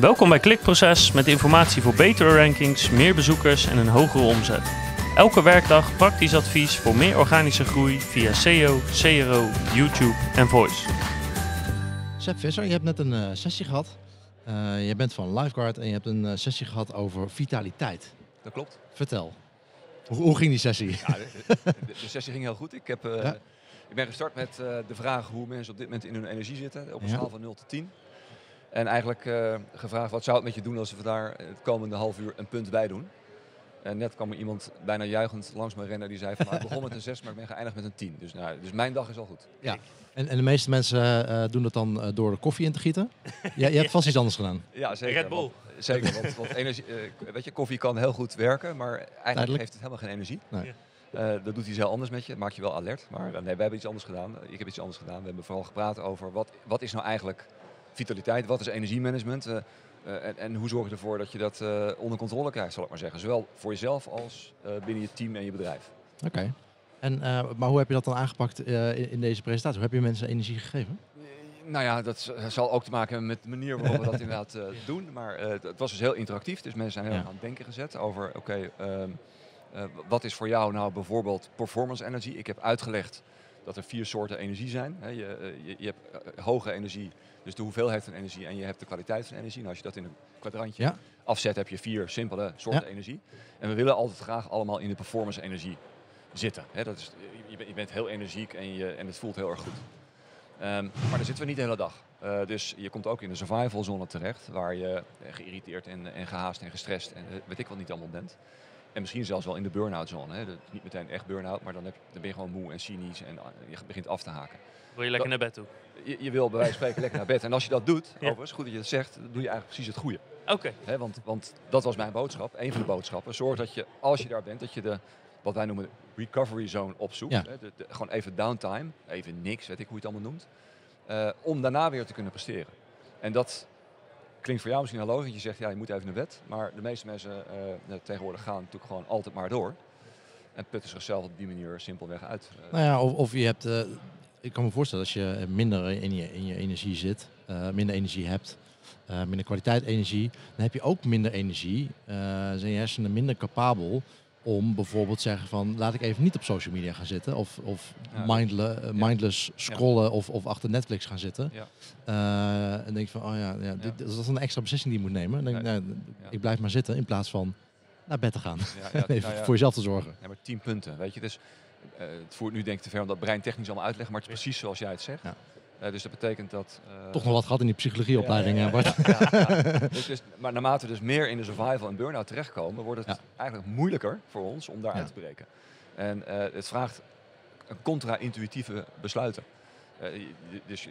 Welkom bij Klikproces met informatie voor betere rankings, meer bezoekers en een hogere omzet. Elke werkdag praktisch advies voor meer organische groei via SEO, CRO, YouTube en Voice. Seb Visser, je hebt net een eh, sessie gehad. Eh, je bent van Lifeguard en je hebt een eh, sessie gehad over vitaliteit. Dat klopt. Vertel. Hoe, hoe ging die sessie? Ja, de, de- de sessie ging heel goed. Ik, heb, eh, Ja. ik ben gestart met eh, de vraag hoe mensen op dit moment in hun energie zitten. Op een Ja. schaal van 0 tot 10. En eigenlijk eh, gevraagd wat zou het met je doen als we daar het komende half uur een punt bij doen. En net kwam er iemand bijna juichend langs me rennen die zei van nou, ik begon met een 6, maar ik ben geëindigd met een 10. Dus, nou, dus mijn dag is al goed. Ja. En, en de meeste mensen eh, doen dat dan eh, door de koffie in te gieten. Ja, je hebt vast iets anders gedaan. Ja, zeker. Red Bull. Want, zeker, want, want energie, eh, weet je, koffie kan heel goed werken, maar eigenlijk Tijdelijk. geeft het helemaal geen energie. Nee. Eh, dat doet iets heel anders met je, maakt je wel alert. Maar eh, nee, wij hebben iets anders gedaan. Ik heb iets anders gedaan. We hebben vooral gepraat over wat, wat is nou eigenlijk vitaliteit, wat is energiemanagement eh, eh, en, en hoe zorg je ervoor dat je dat eh, onder controle krijgt, zal ik maar zeggen. Zowel voor jezelf als binnen je team en je bedrijf. Oké. En, maar hoe heb je dat dan aangepakt in, in deze presentatie? Hoe heb je mensen energie gegeven? Nou ja, dat zal ook te maken hebben met de manier waarop we dat inderdaad doen. Maar het- was dus heel interactief. Dus mensen zijn heel Ja. aan het denken gezet over, oké, ehm, eh, wat is voor jou nou bijvoorbeeld performance energy? Ik heb uitgelegd dat er vier soorten energie zijn. Hè, je, eh, je, je hebt eh, hoge energie, dus de hoeveelheid van energie, en je hebt de kwaliteit van energie. En als je dat in een kwadrantje Ja. afzet, heb je vier simpele soorten Ja. energie. En we willen altijd graag allemaal in de performance energie zitten. Hè, dat is, je, bent, je bent heel energiek en, je, en het voelt heel erg goed. Ehm, maar daar zitten we niet de hele dag. Eh, dus je komt ook in de survival zone terecht, waar je geïrriteerd en, en gehaast en gestrest en weet ik wat niet allemaal bent. En misschien zelfs wel in de burn-out zone. Hè. Dat is niet meteen echt burn-out, maar dan, heb, dan ben je gewoon moe en cynisch en eh, je begint af te haken. Wil je lekker naar bed toe? Je, je wil bij wijze van spreken lekker naar bed. En als je dat doet, Ja. overigens, goed dat je het zegt, dan doe je eigenlijk precies het goede. Oké. Hè, want, want dat was mijn boodschap, een van de boodschappen. Zorg dat je, als je daar bent, dat je de, wat wij noemen, recovery zone opzoekt. Ja. Hè, de- de- gewoon even downtime, even niks, weet ik hoe je het allemaal noemt. eh, om daarna weer te kunnen presteren. En dat klinkt voor jou misschien wel logisch. Je zegt, ja, je moet even naar bed. Maar de meeste mensen eh, tegenwoordig gaan natuurlijk gewoon altijd maar door. En putten zichzelf op die manier simpelweg uit. Eh, Nou ja, of, of je hebt... eh, ik kan me voorstellen als je minder in je, in je energie zit, eh, minder energie hebt, eh, minder kwaliteit energie, dan heb je ook minder energie. eh, zijn je hersenen minder capabel om bijvoorbeeld zeggen van laat ik even niet op social media gaan zitten of, of Ja. mindle- eh, mindless scrollen of, of achter Netflix gaan zitten. Ja. Eh, en denk van oh ja, ja, dit, dat is een extra beslissing die je moet nemen. En denk, nou, ik blijf maar zitten in plaats van naar bed te gaan. ja, ja, even nou ja. voor jezelf te zorgen. Ja, maar 10 punten, weet je. Dus eh, het voert nu denk ik te ver om dat breintechnisch allemaal uit te leggen, maar het is precies zoals jij het zegt. Eh, dus dat betekent dat... eh, Toch nog wat gehad in die psychologieopleiding. Ja, ja, ja. Dus, dus- maar naarmate we dus meer in de survival en burn-out terechtkomen, wordt het eigenlijk moeilijker voor ons om daar uit te breken. En eh, het vraagt een contra-intuïtieve besluiten. Dus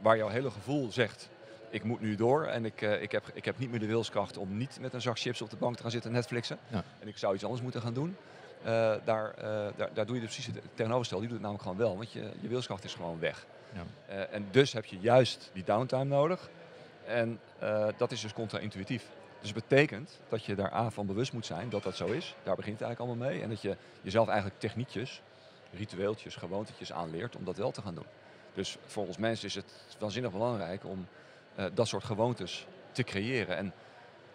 waar jouw hele gevoel zegt, ik moet nu door en ik, ik, heb, ik heb niet meer de wilskracht om niet met een zak chips op de bank te gaan zitten Netflixen. En ik zou iets anders moeten gaan doen. Eh, daar, eh, daar, daar doe je dus precies het tegenovergestelde. Die doet het namelijk gewoon wel, want je, je wilskracht is gewoon weg. Ja. Eh, en dus heb je juist die downtime nodig. En dat is dus contra-intuïtief. Dus het betekent dat je daar A van bewust moet zijn dat dat zo is. Daar begint het eigenlijk allemaal mee. En dat je jezelf eigenlijk techniekjes, ritueeltjes, gewoontetjes aanleert om dat wel te gaan doen. Dus voor ons mensen is het waanzinnig belangrijk om dat soort gewoontes te creëren. En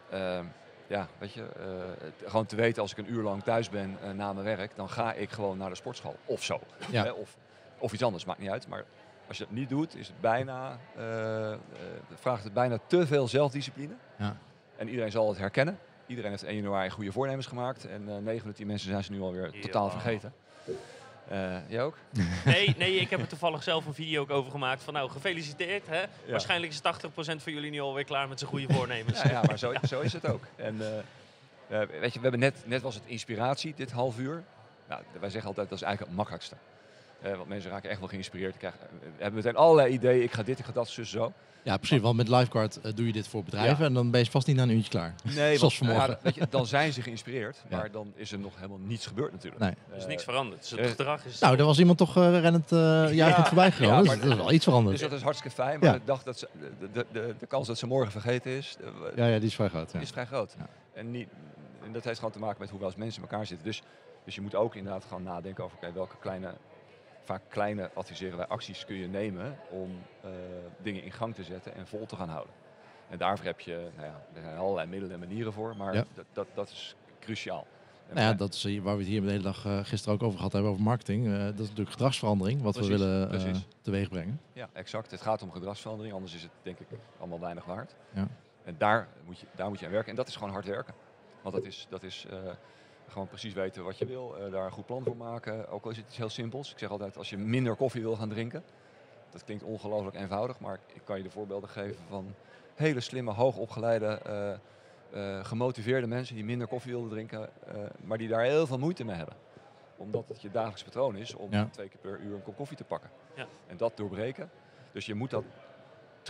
eh, ja, weet je, eh, gewoon te weten als ik een uur lang thuis ben eh, na mijn werk, dan ga ik gewoon naar de sportschool of zo. Ja. Hè, of, of iets anders, maakt niet uit. Maar als je dat niet doet, is het bijna, eh, eh, vraagt het bijna te veel zelfdiscipline. Ja. En iedereen zal het herkennen. Iedereen heeft 1 januari goede voornemens gemaakt. En eh 9 van de 10 mensen zijn ze nu alweer totaal Ja. vergeten. Eh, jij ook? Nee, nee, ik heb er toevallig zelf een video ook over gemaakt. Van nou, gefeliciteerd. Hè? Waarschijnlijk is 80% van jullie nu alweer klaar met zijn goede voornemens. Ja, ja maar zo, zo is het ook. En eh, eh, weet je, we hebben net, net was het inspiratie, dit half uur. Nou, wij zeggen altijd, dat is eigenlijk het makkelijkste. Eh, want mensen raken echt wel geïnspireerd. Die krijgen, eh, hebben meteen allerlei ideeën. Ik ga dit, ik ga dat, zus, zo. Ja, precies. Want met Lifeguard eh, doe je dit voor bedrijven Ja. en dan ben je vast niet na een uurtje klaar. Nee, Zoals want, vanmorgen. ja, weet je, dan zijn ze geïnspireerd, Ja. maar dan is er nog helemaal niets gebeurd natuurlijk. Nee. Er is niks veranderd. Dus het gedrag is... Nou, er was iemand toch eh, rennend uh, juichend Ja, voorbij gegaan. ja, dus dat is wel iets veranderd. Dus dat is hartstikke fijn, maar Ja. ik dacht dat ze, de, de, de, de kans dat ze morgen vergeten is, ja, ja, die is vrij groot. Ja. is vrij groot. Ja. En, niet, en dat heeft gewoon te maken met hoe we als mensen in elkaar zitten. Dus, dus je moet ook inderdaad gaan nadenken over oké, welke kleine, vaak kleine adviseren wij acties kun je nemen om eh, dingen in gang te zetten en vol te gaan houden. En daarvoor heb je, nou ja, er zijn allerlei middelen en manieren voor, maar Ja. dat, dat, dat is cruciaal. Nou ja, dat is waar we het hier de hele dag eh, gisteren ook over gehad hebben, over marketing. Eh, dat is natuurlijk gedragsverandering, wat Precies, we willen precies. teweeg brengen. Ja, exact. Het gaat om gedragsverandering, anders is het denk ik allemaal weinig waard. Ja. En daar moet, je, daar moet je aan werken. En dat is gewoon hard werken. Want dat is, dat is gewoon precies weten wat je wil, eh, daar een goed plan voor maken. Ook al is het iets heel simpels. Ik zeg altijd, als je minder koffie wil gaan drinken, dat klinkt ongelooflijk eenvoudig, maar ik kan je de voorbeelden geven van hele slimme, hoogopgeleide, eh, gemotiveerde mensen die minder koffie wilden drinken, maar die daar heel veel moeite mee hebben. Omdat het je dagelijks patroon is om Ja. twee keer per uur een kop koffie te pakken. Ja. En dat doorbreken. Dus je moet dat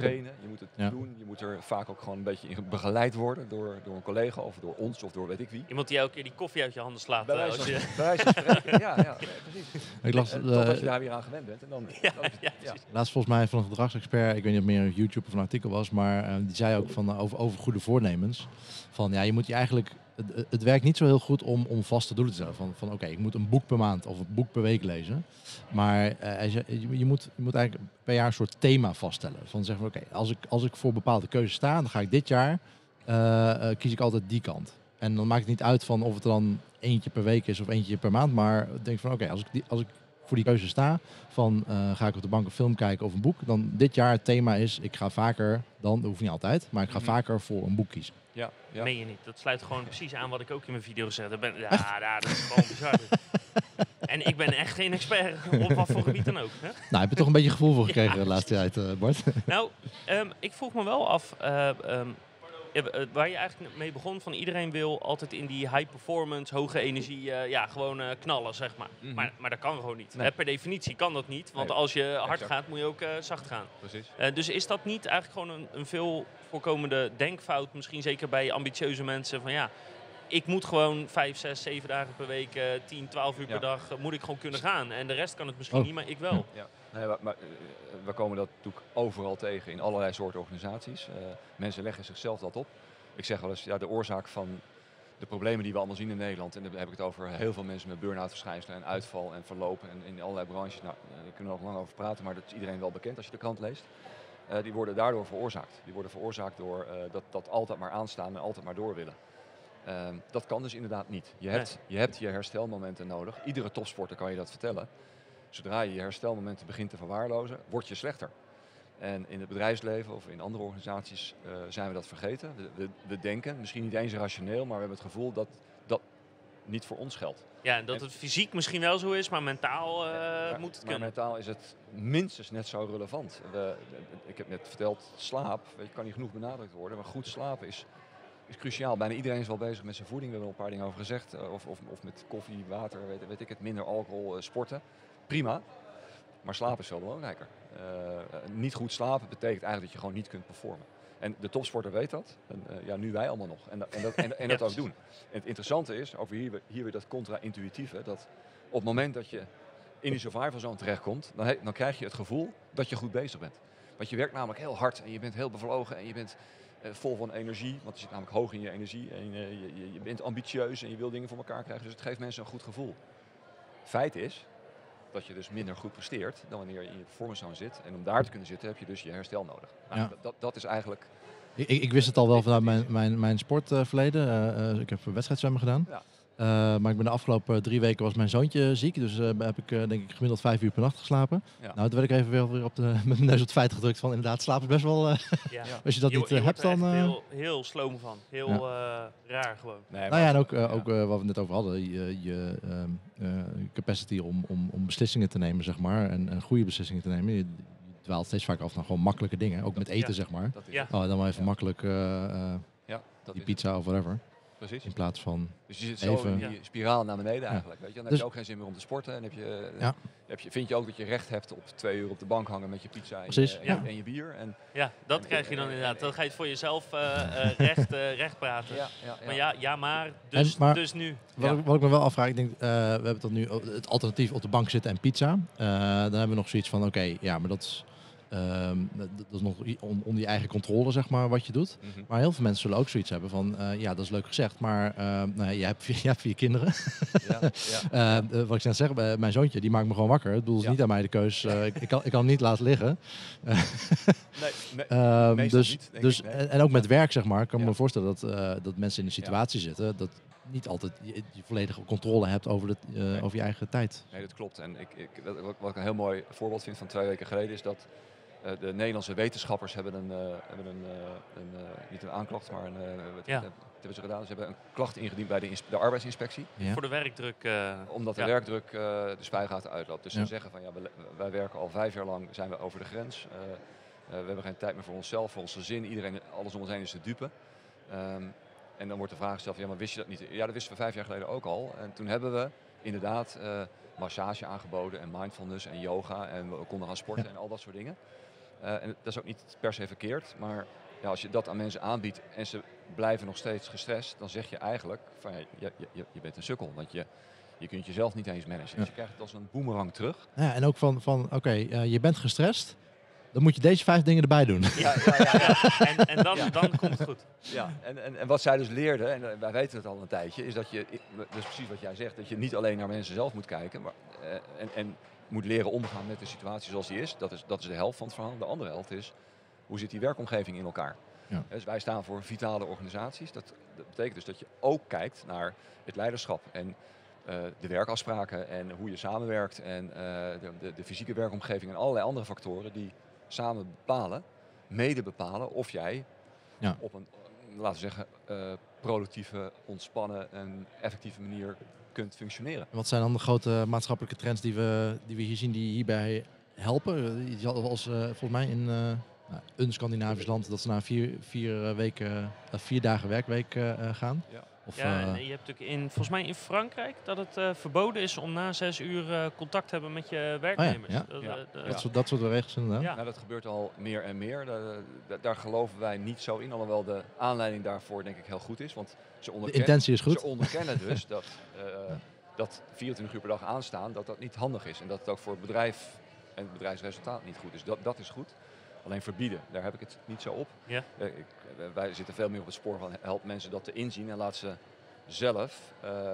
trainen, je moet het Ja. doen. Je moet er vaak ook gewoon een beetje in begeleid worden door, door een collega of door ons of door weet ik wie. Iemand die elke keer die koffie uit je handen slaat. Bij eh, wijze als van, je... bij wijze van spreken. Ja, ja, precies. Ik las En eh, totdat je daar weer aan gewend bent. En dan, Ja, dan- ja, ja. precies. laatst volgens mij van een gedragsexpert, ik weet niet of het meer op YouTube of een artikel was, maar eh, die zei ook van, eh, over, over goede voornemens. Van ja, je moet je eigenlijk, het, het werkt niet zo heel goed om, om vaste doelen te stellen. Van, van oké, ik moet een boek per maand of een boek per week lezen. Maar eh, je, je, moet, je moet eigenlijk per jaar een soort thema vaststellen. Van zeggen we oké, als, ik, als ik voor bepaalde keuzes sta, dan ga ik dit jaar, eh, eh, kies ik altijd die kant. En dan maakt het niet uit van of het er dan eentje per week is of eentje per maand. Maar denk van oké, als, ik als ik voor die keuze sta, van eh, ga ik op de bank een film kijken of een boek, dan dit jaar het thema is, ik ga vaker, dan, dat hoeft niet altijd, maar ik ga Mhm. vaker voor een boek kiezen. Ja, ja. Meen je niet. Dat sluit gewoon precies aan wat ik ook in mijn video heb. Ben, ja, ja, dat is gewoon bizar. en ik ben echt geen expert op wat voor gebied dan ook. Hè? Nou, heb je toch een beetje gevoel voor gekregen Ja, de laatste tijd, eh, Bart? Nou, ehm, ik vroeg me wel af, eh, ehm, eh, waar je eigenlijk mee begon, van iedereen wil altijd in die high performance, hoge energie, eh, ja, gewoon eh, knallen, zeg maar. Mhm. maar. Maar dat kan gewoon niet. Nee. Hè, per definitie kan dat niet, want Nee, als je hard exact. gaat, moet je ook eh, zacht gaan. Precies. Dus is dat niet eigenlijk gewoon een, een veel voorkomende denkfout, misschien zeker bij ambitieuze mensen, van ja, ik moet gewoon vijf, zes, zeven dagen per week, eh 10, 12 uur Ja. per dag, eh, moet ik gewoon kunnen gaan. En de rest kan het misschien Oh. niet, maar ik wel. Nee, maar, maar, eh, we komen dat natuurlijk overal tegen in allerlei soorten organisaties. Mensen leggen zichzelf dat op. Ik zeg wel eens, ja, de oorzaak van de problemen die we allemaal zien in Nederland, en dan heb ik het over heel veel mensen met burn-out verschijnselen en uitval en verlopen en in allerlei branches, nou, daar kunnen we nog lang over praten, maar dat is iedereen wel bekend als je de krant leest. Die worden daardoor veroorzaakt. Die worden veroorzaakt door dat, dat altijd maar aanstaan en altijd maar door willen. Ehm, dat kan dus inderdaad niet. Je hebt, je hebt je herstelmomenten nodig. Iedere topsporter kan je dat vertellen. Zodra je je herstelmomenten begint te verwaarlozen, word je slechter. En in het bedrijfsleven of in andere organisaties eh, zijn we dat vergeten. We, we, we denken, misschien niet eens rationeel, maar we hebben het gevoel dat dat niet voor ons geldt. Ja, dat het fysiek misschien wel zo is, maar mentaal eh, maar, moet het maar kunnen. mentaal is het minstens net zo relevant. We, ik heb net verteld, slaap, weet je, kan niet genoeg benadrukt worden, maar goed slapen is, is cruciaal. Bijna iedereen is wel bezig met zijn voeding, we hebben er al een paar dingen over gezegd. eh, Of, of, of met koffie, water, weet, weet ik het, minder alcohol, eh, sporten. Prima, maar slapen is veel belangrijker. Eh, niet goed slapen betekent eigenlijk dat je gewoon niet kunt performen. En de topsporter weet dat. En, ja, nu wij allemaal nog. En, dat- en dat, en, en dat ook doen. En het interessante is, over hier, weer- hier weer dat contra-intuïtieve, dat op het moment dat je in die survival zone terechtkomt, dan, he- dan krijg je het gevoel dat je goed bezig bent. Want je werkt namelijk heel hard en je bent heel bevlogen en je bent vol van energie. Want je zit namelijk hoog in je energie en eh, je, je, bent ambitieus en je wil dingen voor elkaar krijgen. Dus het geeft mensen een goed gevoel. Feit is dat je dus minder goed presteert dan wanneer je in je performance zone zit. En om daar te kunnen zitten heb je dus je herstel nodig. Nou, Ja. dat- dat, is eigenlijk... Ik, ik wist het al wel vanuit mijn, mijn, mijn sportverleden. Eh, eh, ik heb wedstrijdzwemmen gedaan. Ja. Eh, maar ik ben de afgelopen drie weken was mijn zoontje ziek. Dus eh, heb ik eh, denk ik gemiddeld vijf uur per nacht geslapen. Ja. Nou, toen werd ik even weer, weer op de, met mijn neus op het feit gedrukt van inderdaad, slaap is best wel... eh, Ja. Als je dat Je- niet je hebt, er dan... echt eh, heel, heel sloom van. Heel eh, raar gewoon. Nee, nou ja, en ook, ja. ook wat we het net over hadden. Je, je ehm, eh, capacity om, om, om beslissingen te nemen, zeg maar. En, en goede beslissingen te nemen. Je, je dwaalt steeds vaker af naar gewoon makkelijke dingen. Ook met eten, ja. zeg maar. Oh, dan maar even Ja. makkelijk eh, eh, Ja, dat die pizza of whatever. Precies. In plaats van... Dus je zit zo Even- in die spiraal naar beneden eigenlijk. Weet je? Dan heb Dus- je ook geen zin meer om te sporten. En heb je, Ja. heb je, vind je ook dat je recht hebt op twee uur op de bank hangen met je pizza en, Precies, je, en, ja. je, en je bier. En, Ja, dat En- krijg je dan inderdaad. Dan ga je het voor jezelf eh, eh, recht, eh, recht praten. ja, ja, Maar ja, ja maar, dus, En- maar- dus nu. Wat, Ja. ik, wat ik me wel afvraag, ik denk, eh, we hebben dan nu het alternatief op de bank zitten en pizza. Eh, dan hebben we nog zoiets van, oké, ja, maar dat is ehm, dat is nog onder je eigen controle, zeg maar, wat je doet. Mhm. Maar heel veel mensen zullen ook zoiets hebben van, eh, ja, dat is leuk gezegd, maar ehm, nou, je, hebt, vier- je hebt vier kinderen. Ja, ja. Eh, eh, wat ik net zeg, mijn zoontje, die maakt me gewoon wakker. Het bedoel, is Ja. niet aan mij de keus. ik, kan, ik kan hem niet laten liggen. Nee, me- Ehm, Meestal dus, niet, dus, en, en ook met werk, zeg maar, kan ik Ja. me voorstellen dat, dat mensen in een situatie zitten dat niet altijd je, je volledige controle hebt over, het, eh, Nee. over je eigen tijd. Nee, dat klopt. En ik, ik, wat, ik een heel mooi voorbeeld vind van twee weken geleden is dat eh, de Nederlandse wetenschappers hebben een, eh, hebben een, eh, een eh, niet een aanklacht, maar een, eh, wat, Ja. wat hebben ze gedaan? Ze hebben een klacht ingediend bij de, de arbeidsinspectie, Ja? Voor de werkdruk. eh, omdat de Ja. werkdruk eh, de spuigaten uitloopt. Dus Ja. ze zeggen van ja, wij werken al vijf jaar lang, zijn we over de grens. Eh, eh, we hebben geen tijd meer voor onszelf, voor ons gezin. Iedereen, alles om ons heen is te dupe. Ehm, en dan wordt de vraag gesteld van ja, maar wist je dat niet? Ja, dat wisten we vijf jaar geleden ook al. En toen hebben we inderdaad eh, massage aangeboden en mindfulness en yoga. En we konden gaan sporten Ja. en al dat soort dingen. Eh, en dat is ook niet per se verkeerd, maar ja, als je dat aan mensen aanbiedt en ze blijven nog steeds gestrest, dan zeg je eigenlijk van ja, je, je, je- bent een sukkel. Want je, je kunt jezelf niet eens managen. Dus je krijgt het als een boemerang terug. Ja, en ook van, van oké, eh, je bent gestrest, dan moet je deze vijf dingen erbij doen. Ja, ja, ja, ja. En, en dan, Ja. dan komt het goed. Ja, en, en, en wat zij dus leerden, en eh, wij weten het al een tijdje, is dat je, dat is precies wat jij zegt, dat je niet alleen naar mensen zelf moet kijken, maar, eh, en, en moet leren omgaan met de situatie zoals die is. Dat, is. dat is de helft van het verhaal. De andere helft is, hoe zit die werkomgeving in elkaar? Ja. Dus wij staan voor vitale organisaties. Dat, dat betekent dus dat je ook kijkt naar het leiderschap en eh, de werkafspraken en hoe je samenwerkt en eh, de, de, de fysieke werkomgeving en allerlei andere factoren die samen bepalen, mede bepalen of jij Ja. op een, laten we zeggen, eh, productieve, ontspannen en effectieve manier kunt functioneren. En wat zijn dan de grote maatschappelijke trends die we, die we hier zien die hierbij helpen? Eens, eh, volgens mij in nou, een Scandinavisch land dat ze naar vier, vier, weken, vier dagen werkweek gaan. Ja. Of, Ja, eh, en je hebt natuurlijk in, volgens mij in Frankrijk dat het eh, verboden is om na zes uur eh, contact te hebben met je werknemers. ja. Dat, Ja. de- dat, soort, dat soort regels inderdaad. Ja. Nou, dat gebeurt al meer en meer. Daar, daar- daar geloven wij niet zo in, alhoewel de aanleiding daarvoor denk ik heel goed is. Want ze De onderkennen, intentie is goed. ze onderkennen dus dat, eh, dat 24 uur per dag aanstaan, dat dat niet handig is. En dat het ook voor het bedrijf en het bedrijfsresultaat niet goed is. Dat, dat is goed. Alleen verbieden, daar heb ik het niet zo op. Ja. Eh, ik- eh, wij zitten veel meer op het spoor van help mensen dat te inzien en laat ze zelf eh,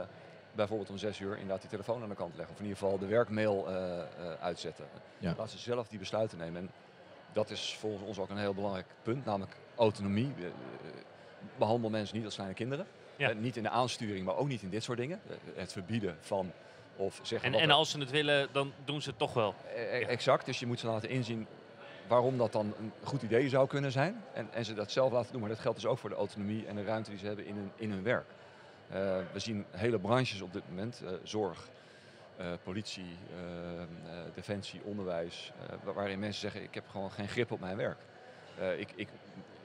bijvoorbeeld om zes uur inderdaad die telefoon aan de kant leggen. Of in ieder geval de werkmail eh, eh, uitzetten. Ja. Laat ze zelf die besluiten nemen. En dat is volgens ons ook een heel belangrijk punt, namelijk autonomie. Eh, eh, Behandel mensen niet als kleine kinderen. Ja. Niet in de aansturing, maar ook niet in dit soort dingen. Het verbieden van of zeggen En, wat en als ze het willen, dan doen ze het toch wel. Ja. Exact, dus je moet ze laten inzien waarom dat dan een goed idee zou kunnen zijn. En, en ze dat zelf laten doen, maar dat geldt dus ook voor de autonomie en de ruimte die ze hebben in hun, in hun werk. Eh, we zien hele branches op dit moment, eh, zorg, eh, politie, defensie, onderwijs, wa- waarin mensen zeggen ik heb gewoon geen grip op mijn werk. Ik, ik,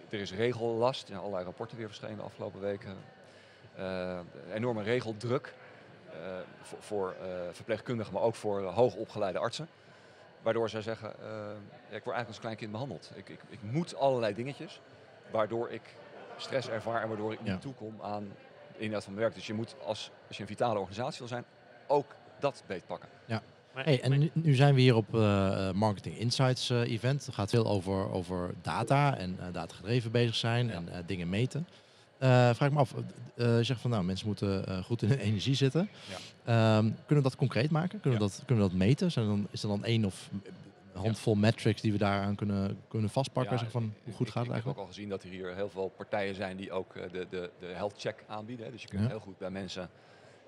er is regellast, ja, allerlei rapporten weer verschenen de afgelopen weken. Enorme regeldruk voor, voor verpleegkundigen, maar ook voor hoogopgeleide artsen. Waardoor zij zeggen, eh, ja, ik word eigenlijk als klein kind behandeld. Ik, ik, ik moet allerlei dingetjes, waardoor ik stress ervaar en waardoor ik Ja. niet toekom aan de inhoud van mijn werk. Dus je moet, als, als je een vitale organisatie wil zijn, ook dat beetpakken. Maar, Hey, en nu, nu zijn we hier op eh, Marketing Insights eh, event. Het gaat veel over, over data en eh datagedreven bezig zijn Ja. en eh, dingen meten. Eh, vraag ik me af, eh, je zegt van nou, mensen moeten eh, goed in hun energie zitten. Ehm, kunnen we dat concreet maken? Kunnen, we, dat, kunnen we dat meten? Zijn er dan, is er dan één of handvol metrics die we daaraan kunnen, kunnen vastpakken? Ja, zeg van, hoe goed ik, gaat ik het heb ook eigenlijk? al gezien dat er hier heel veel partijen zijn die ook eh, de, de, de health check aanbieden. Dus je kunt Ja. heel goed bij mensen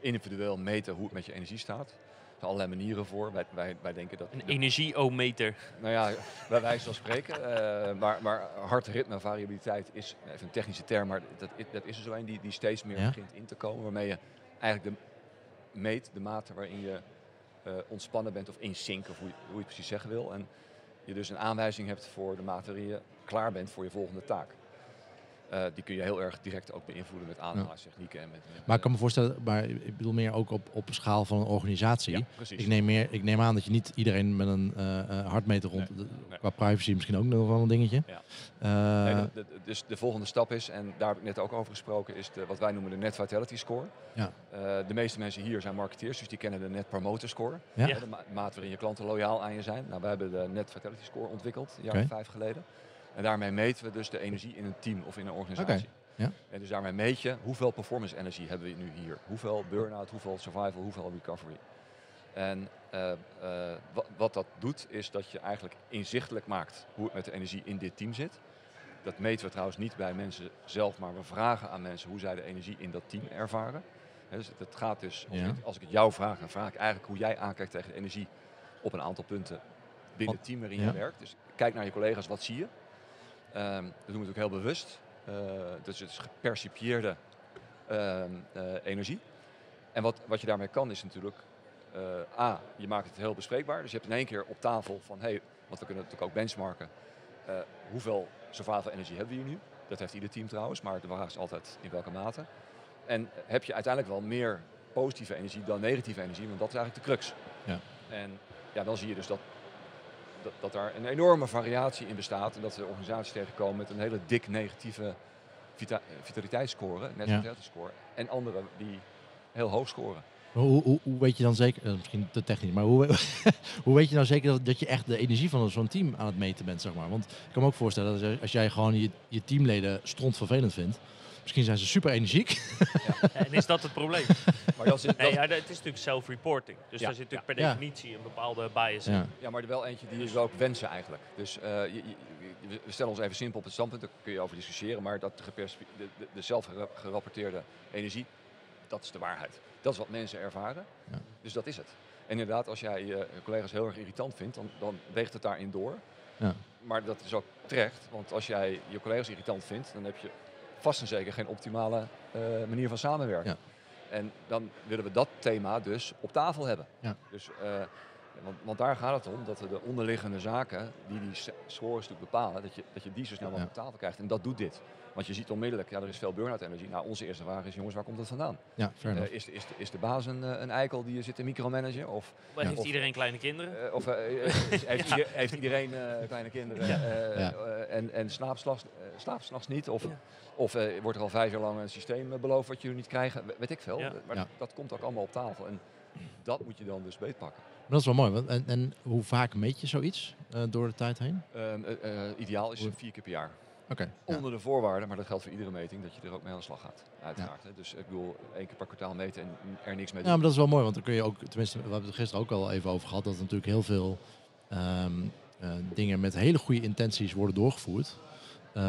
individueel meten hoe het met je energie staat. Er zijn allerlei manieren voor. Wij, wij, wij denken dat... een energieometer. Nou ja, bij wijze van spreken. eh, maar, maar hartritme, variabiliteit is even een technische term, maar dat, dat is er zo een die, die steeds meer Ja. begint in te komen. Waarmee je eigenlijk de meet, de mate waarin je eh, ontspannen bent of in sync, of hoe je, hoe je het precies zeggen wil. En je dus een aanwijzing hebt voor de mate waarin je klaar bent voor je volgende taak. Eh, die kun je heel erg direct ook beïnvloeden met ademhalingstechnieken. En met, met, Maar ik kan me voorstellen, maar ik bedoel meer ook op, op schaal van een organisatie. ja, precies. Ik neem, meer, ik neem aan dat je niet iedereen met een eh, eh, hartmeter rond... nee. Qua privacy misschien ook nog wel een dingetje. Ja. Nee, dus de volgende stap is, en daar heb ik net ook over gesproken, is de, wat wij noemen de Net Vitality Score. Ja. De meeste mensen hier zijn marketeers, dus die kennen de Net Promoter Score. De ma- maat waarin je klanten loyaal aan je zijn. Nou, wij hebben de Net Vitality Score ontwikkeld, een jaar of vijf geleden. En daarmee meten we dus de energie in een team of in een organisatie. Ja. En dus daarmee meet je hoeveel performance energie hebben we nu hier. Hoeveel burn-out, hoeveel survival, hoeveel recovery. En eh, eh, wat, wat dat doet, is dat je eigenlijk inzichtelijk maakt hoe het met de energie in dit team zit. Dat meten we trouwens niet bij mensen zelf, maar we vragen aan mensen hoe zij de energie in dat team ervaren. Dus het gaat dus, als, Ja. ik, als ik het jou vraag, dan vraag ik eigenlijk hoe jij aankijkt tegen de energie op een aantal punten binnen het team waarin Ja. je werkt. Dus kijk naar je collega's, wat zie je? Ehm, dat doen we natuurlijk heel bewust. Eh, dus het is gepercipieerde ehm, eh, energie. En wat, wat je daarmee kan is natuurlijk, eh, A, je maakt het heel bespreekbaar. Dus je hebt in één keer op tafel van, hey, want we kunnen natuurlijk ook benchmarken. hoeveel survival energie hebben we hier nu? Dat heeft ieder team trouwens, maar de vraag is altijd in welke mate. En heb je uiteindelijk wel meer positieve energie dan negatieve energie, want dat is eigenlijk de crux. Ja. En ja, dan zie je dus dat, dat, dat daar een enorme variatie in bestaat en dat de organisaties tegenkomen met een hele dik negatieve vita vitaliteitsscore, net Ja. score, en anderen die heel hoog scoren. Hoe, hoe, hoe weet je dan zeker, eh, misschien te technisch, maar hoe, hoe weet je nou zeker dat, dat je echt de energie van zo'n team aan het meten bent, zeg maar? Want ik kan me ook voorstellen dat als- jij gewoon je, je teamleden strontvervelend vindt, misschien zijn ze super energiek. En is dat het probleem? Maar dat is, dat, Nee, ja, het is natuurlijk self-reporting. Dus Ja, daar zit natuurlijk per ja. definitie een bepaalde bias in. Ja. Maar er wel eentje die je zou ook wensen eigenlijk. Dus eh, je- je- je- we stellen ons even simpel op het standpunt, daar kun je over discussiëren, maar dat de, geperspe- de, de, de zelf gera- gerapporteerde energie, dat is de waarheid. Dat is wat mensen ervaren. Ja. Dus dat is het. En inderdaad, als jij je collega's heel erg irritant vindt, dan, dan weegt het daarin door. Ja. Maar dat is ook terecht, want als jij je collega's irritant vindt, dan heb je vast en zeker geen optimale eh, manier van samenwerken. Ja. En dan willen we dat thema dus op tafel hebben. Ja. Dus, eh, want, want daar gaat het om, dat we de onderliggende zaken die die scores natuurlijk bepalen, dat je, dat je die zo snel mogelijk op tafel krijgt. En dat doet dit. Want je ziet onmiddellijk, ja, er is veel burn-out energie. Nou, onze eerste vraag is, jongens, waar komt dat vandaan? Ja, Eh, is, de, is, is de baas een, eh, een eikel die je zit te micromanagen? Of, heeft Of- iedereen kleine kinderen? eh, of heeft, ieder- heeft iedereen eh, kleine kinderen Ja. eh, Ja. eh, en, en slaapt s'nachts niet? Of, Ja. of eh, wordt er al vijf jaar lang een systeem beloofd wat jullie niet krijgen? We- Weet ik veel. Ja. Maar Ja. dat komt ook allemaal op tafel. En dat moet je dan dus beetpakken. Maar dat is wel mooi. Want, en, en hoe vaak meet je zoiets eh, door de tijd heen? Ehm, eh, eh, ideaal is het vier keer per jaar. Ja. Onder de voorwaarde, maar dat geldt voor iedere meting, dat je er ook mee aan de slag gaat. Uiteraard. Dus ik bedoel, één keer per kwartaal meten en er niks mee Ja, doen. maar dat is wel mooi, want dan kun je ook, tenminste, we hebben het er gisteren ook al even over gehad, dat er natuurlijk heel veel ehm, eh, dingen met hele goede intenties worden doorgevoerd. Eh,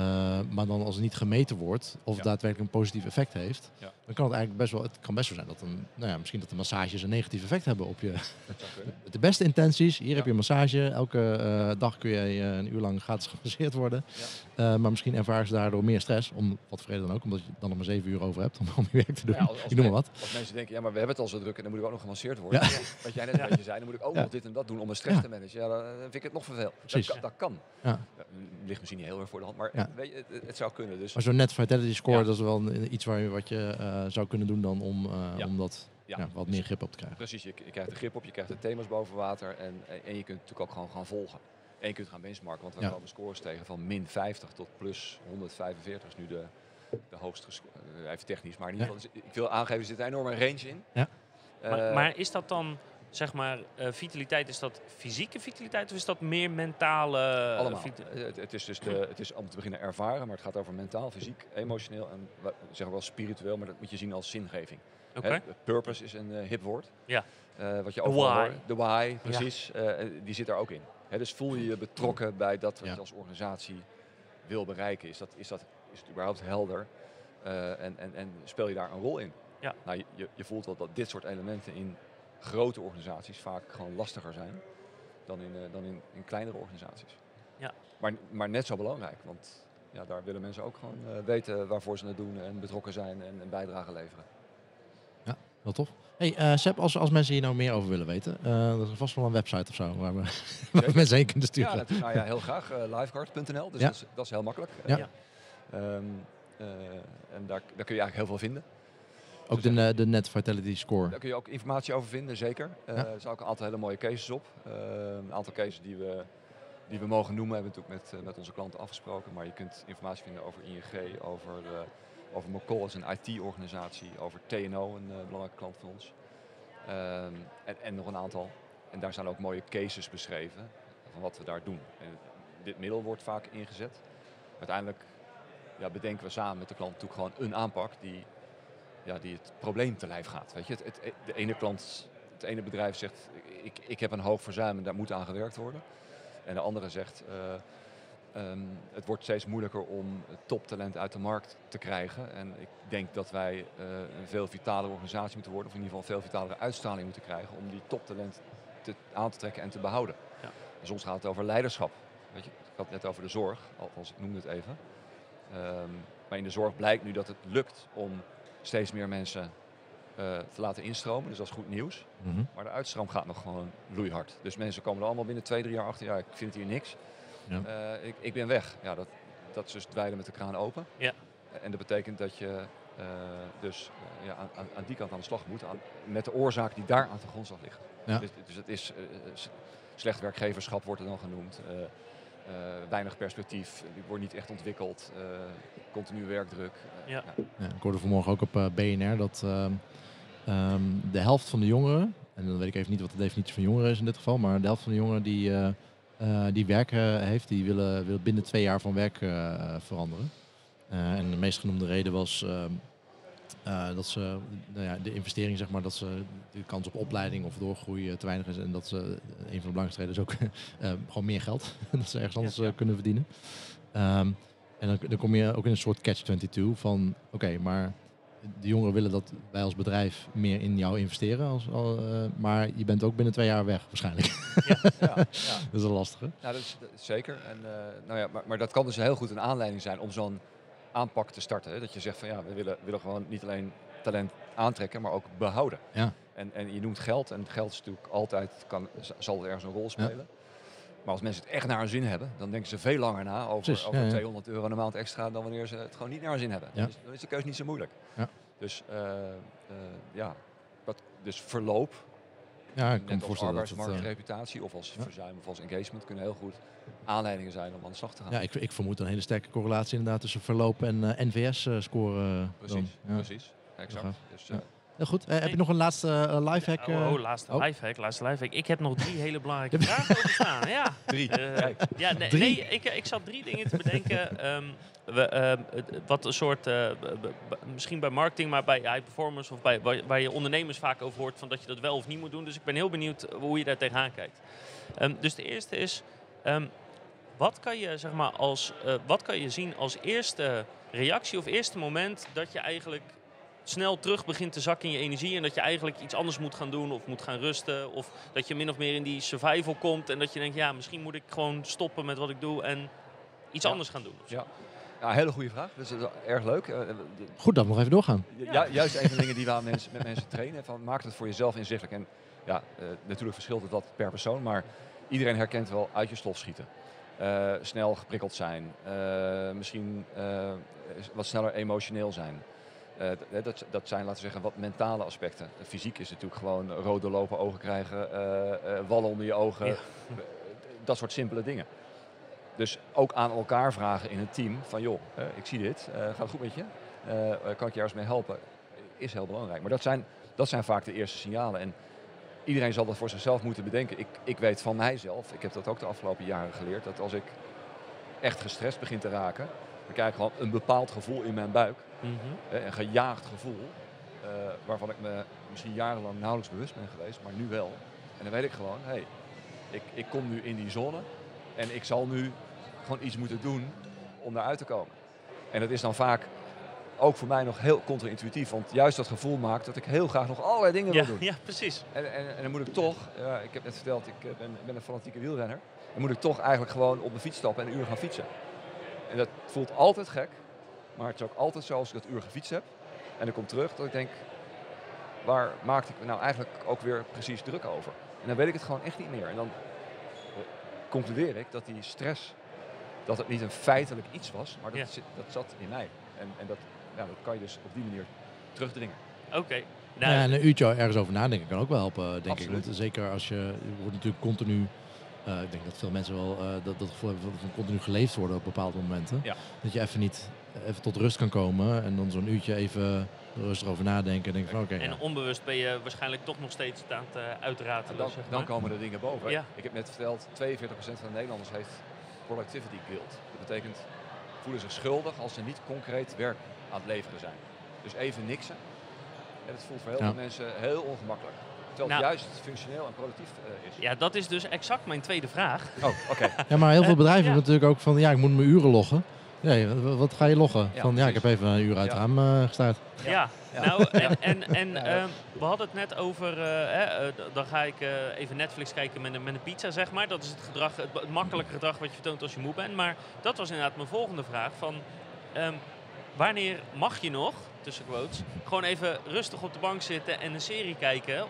maar dan als het niet gemeten wordt of Ja. daadwerkelijk een positief effect heeft, Ja. dan kan het eigenlijk best wel, het kan best wel zijn dat een, nou ja, misschien dat de massages een negatief effect hebben op je. De beste intenties, hier heb Ja. je een massage, elke eh, dag kun je een uur lang gratis gemasseerd worden. Eh, maar misschien ervaren ze daardoor meer stress, om wat voor reden dan ook, omdat je dan nog maar zeven uur over hebt om, om je werk te doen. Ja, als, als ik noem maar men- wat. Als mensen denken, ja, maar we hebben het al zo druk en dan moet ik ook nog gemasseerd worden. Ja. Wat jij net een beetje zei, dan moet ik ook Ja. nog dit en dat doen om mijn stress Ja. te managen. Ja, dan vind ik het nog vervelend. Precies. Dat, kan- dat kan. Ja. Ja, ligt misschien niet heel erg voor de hand, maar Ja. weet je, het, het zou kunnen. Dus Maar zo'n net vitality score, Ja. dat is wel een- iets waar je, wat je eh, zou kunnen doen dan om, eh, Ja. om dat ja, ja, wat meer grip op te krijgen. precies. Je, je krijgt de grip op, je krijgt de thema's boven water en, en je kunt natuurlijk ook gewoon gaan volgen. En je kunt gaan benchmarken, want we Ja. komen scores tegen van min 50 tot plus 145 is nu de, de hoogste gesco- eh, Even technisch, maar in ieder geval, is- ik wil aangeven, er zit een enorme range in. Ja. Maar, Eh, maar is dat dan, zeg maar, eh, vitaliteit, is dat fysieke vitaliteit of is dat meer mentale eh, Allemaal. Het, het is dus de, het is om te beginnen ervaren, maar het gaat over mentaal, fysiek, emotioneel en we zeggen wel spiritueel, maar dat moet je zien als zingeving. Oké. Hè, purpose is een hip woord. Ja. Eh, wat je hoort. De why, precies. Eh, die zit daar ook in. Dus voel je je betrokken bij dat wat Ja. je als organisatie wil bereiken. Is, dat, is, dat, is het überhaupt helder? Eh, en, en, en speel je daar een rol in? Ja. Nou, je- je, voelt wel dat dit soort elementen in grote organisaties vaak gewoon lastiger zijn dan in, eh, dan in, in kleinere organisaties. Ja. Maar, maar net zo belangrijk, want ja, daar willen mensen ook gewoon eh, weten waarvoor ze het doen en betrokken zijn en een bijdrage leveren. Wel tof. Hey, eh Seb, als, als mensen hier nou meer over willen weten, eh er is vast wel een website of zo waar we, waar we mensen heen kunnen sturen. Ja, natuurlijk. nou ja, heel graag. eh, Lifeguard.nl, dus Ja. dat, is, dat is heel makkelijk. Ja. Eh, ehm, En daar, daar kun je eigenlijk heel veel vinden. Ook de, eh, de Net Vitality Score. Daar kun je ook informatie over vinden, zeker. Eh, Ja. Er zijn ook een aantal hele mooie cases op. Een aantal cases die we, die we mogen noemen, hebben we natuurlijk met, met onze klanten afgesproken. Maar je kunt informatie vinden over ING, over, over McCall, is een IT-organisatie, over TNO, een eh, belangrijke klant van ons. Ehm, en, nog een aantal. En daar zijn ook mooie cases beschreven van wat we daar doen. En dit middel wordt vaak ingezet. Uiteindelijk ja, bedenken we samen met de klant natuurlijk gewoon een aanpak die, ja, die het probleem te lijf gaat. Weet je? Het, het, de ene klant, het ene bedrijf zegt, ik, ik heb een hoog verzuim en daar moet aan gewerkt worden. En de andere zegt, eh, ehm, het wordt steeds moeilijker om toptalent uit de markt te krijgen. En ik denk dat wij eh, een veel vitalere organisatie moeten worden, of in ieder geval een veel vitalere uitstraling moeten krijgen om die toptalent te, aan te trekken en te behouden. Ja. En soms gaat het over leiderschap. Weet je, ik had het net over de zorg, althans ik noemde het even. Ehm, maar in de zorg blijkt nu dat het lukt om steeds meer mensen eh, te laten instromen. Dus dat is goed nieuws. Mhm. Maar de uitstroom gaat nog gewoon loeihard. Dus mensen komen er allemaal binnen twee, drie jaar achter. Ja, ik vind hier niks. Ja. Eh, ik, ik ben weg. Ja, dat, dat is dus dweilen met de kraan open. Ja. En dat betekent dat je eh, dus eh, ja, aan, aan, die kant aan de slag moet. Aan, met de oorzaak die daar aan de grondslag liggen. Ja. Dus, dus het is slecht werkgeverschap wordt er dan genoemd. Eh, eh, weinig perspectief. Die wordt niet echt ontwikkeld. eh continu werkdruk. Ja. Ja, ik hoorde vanmorgen ook op BNR dat ehm, ehm, de helft van de jongeren, en dan weet ik even niet wat de definitie van jongeren is in dit geval, maar de helft van de jongeren die, eh, eh, die werk eh, heeft, die willen, willen binnen twee jaar van werk eh, veranderen. En de meest genoemde reden was ehm, eh, dat ze nou ja, de investering, zeg maar, dat ze de kans op opleiding of doorgroei te weinig is. En dat ze, een van de belangrijkste redenen is ook gewoon meer geld. dat ze ergens anders Ja, kunnen verdienen. Ehm, en dan, dan kom je ook in een soort catch-22 van, oké, maar de jongeren willen dat wij als bedrijf meer in jou investeren. Als, al, eh, maar je bent ook binnen twee jaar weg waarschijnlijk. ja, ja. dat is een lastige. Nou, dat is, dat is zeker. En, eh, nou ja, maar, maar dat kan dus heel goed een aanleiding zijn om zo'n aanpak te starten. Hè? Dat je zegt van ja, we willen, willen gewoon niet alleen talent aantrekken, maar ook behouden. Ja. En, en je noemt geld. En geld is natuurlijk altijd, kan, zal er ergens een rol spelen. Maar als mensen het echt naar hun zin hebben, dan denken ze veel langer na over, Precies, over ja, ja. 200 euro een maand extra dan wanneer ze het gewoon niet naar hun zin hebben. Ja. Dan, is, dan is de keuze niet zo moeilijk. Ja. Dus eh, eh, ja, dus verloop, Ja, ik kan me als dat het... eh, arbeidsmarktreputatie of als verzuim of als engagement kunnen heel goed aanleidingen zijn om aan de slag te gaan. ja, ik, ik vermoed een hele sterke correlatie inderdaad tussen verloop en NVS-score. Precies, precies. Exact. Dus, Ja. Heel goed. Eh, heb je nog een laatste uh, lifehack? Oh, eh? oh, laatste oh. lifehack, laatste lifehack. Ik heb nog drie hele belangrijke vragen openstaan. Ja. Drie. Eh, ja, nee, Drie. nee ik, ik zat drie dingen te bedenken. ehm, we, ehm, wat een soort, eh, misschien bij marketing, maar bij high performance of bij, waar, waar je ondernemers vaak over hoort van dat je dat wel of niet moet doen. Dus ik ben heel benieuwd hoe je daar tegenaan kijkt. Ehm, dus de eerste is, ehm, wat kan je zeg maar als, eh, wat kan je zien als eerste reactie of eerste moment dat je eigenlijk snel terug begint te zakken in je energie en dat je eigenlijk iets anders moet gaan doen of moet gaan rusten of dat je min of meer in die survival komt en dat je denkt ja misschien moet ik gewoon stoppen met wat ik doe en iets Ja. anders gaan doen. Ja. Ja, hele goede vraag. Dat is eh, erg leuk. Eh, de- Goed dat we nog even doorgaan. Ju- juist een van de dingen die we aan mensen, met mensen trainen. Van, maak het voor jezelf inzichtelijk. En ja, eh, natuurlijk verschilt het wat per persoon. Maar iedereen herkent wel uit je slof schieten. Eh, snel geprikkeld zijn. Eh, misschien eh, wat sneller emotioneel zijn. Eh, dat, dat zijn, laten we zeggen, wat mentale aspecten. Fysiek is natuurlijk gewoon rode lopen, ogen krijgen, eh, eh, wallen onder je ogen. Ja. Dat soort simpele dingen. Dus ook aan elkaar vragen in een team van joh, ik zie dit, gaat het goed met je? Kan ik je ergens mee helpen? Is heel belangrijk. Maar dat zijn, dat zijn vaak de eerste signalen. En iedereen zal dat voor zichzelf moeten bedenken. Ik, ik weet van mijzelf, ik heb dat ook de afgelopen jaren geleerd, dat als ik echt gestrest begin te raken, dan krijg ik gewoon een bepaald gevoel in mijn buik. Eh, Een gejaagd gevoel, eh, waarvan ik me misschien jarenlang nauwelijks bewust ben geweest, maar nu wel. En dan weet ik gewoon, hé, hey, ik, ik kom nu in die zone en ik zal nu gewoon iets moeten doen om daaruit te komen. En dat is dan vaak ook voor mij nog heel contra-intuïtief, want juist dat gevoel maakt dat ik heel graag nog allerlei dingen Ja, wil doen. ja, precies. En, en, en dan moet ik toch, ja, ik heb net verteld, ik eh, ben, ben een fanatieke wielrenner. Dan moet ik toch eigenlijk gewoon op mijn fiets stappen en een uur gaan fietsen. Voelt altijd gek, maar het is ook altijd zo als ik dat uur gefietst heb. En ik kom terug dat ik denk, waar maakte ik me nou eigenlijk ook weer precies druk over? En dan weet ik het gewoon echt niet meer. En dan concludeer ik dat die stress, dat het niet een feitelijk iets was, maar dat, Ja. zit, dat zat in mij. En, en dat ja, dat kan je dus op die manier terugdringen. Oké. Nou, ja, en een uurtje ergens over nadenken kan ook wel helpen, denk Absoluut. ik. Want zeker als je, je wordt natuurlijk continu, eh, ik denk dat veel mensen wel eh, dat, dat gevoel hebben van continu geleefd worden op bepaalde momenten. Ja. Dat je even niet even tot rust kan komen en dan zo'n uurtje even rustig over nadenken en denken van oké, en ja. onbewust ben je waarschijnlijk toch nog steeds aan het uh, uitratelen. Dan, zeg dan komen er dingen boven. Ja. Ik heb net verteld, 42% van de Nederlanders heeft productivity guilt. Dat betekent, voelen zich schuldig als ze niet concreet werk aan het leveren zijn. Dus even niksen. En dat voelt voor heel Ja. veel mensen heel ongemakkelijk. Terwijl Nou. het juist functioneel en productief eh, is. Ja, dat is dus exact mijn tweede vraag. Oh, oké. Ja, maar heel veel Eh, bedrijven ja. hebben natuurlijk ook van ja, ik moet mijn uren loggen. Nee, wat, wat ga je loggen? Ja, van ja, ik heb even een uur uit Ja. het raam eh, gestaard. Ja, Ja. nou, en, en, en Ja, ehm, we hadden het net over, dan ga ik eh, even Netflix kijken met een, met een pizza, zeg maar. Dat is het gedrag, het, het makkelijke gedrag wat je vertoont als je moe bent. Maar dat was inderdaad mijn volgende vraag van, ehm, wanneer mag je nog, tussen quotes, gewoon even rustig op de bank zitten en een serie kijken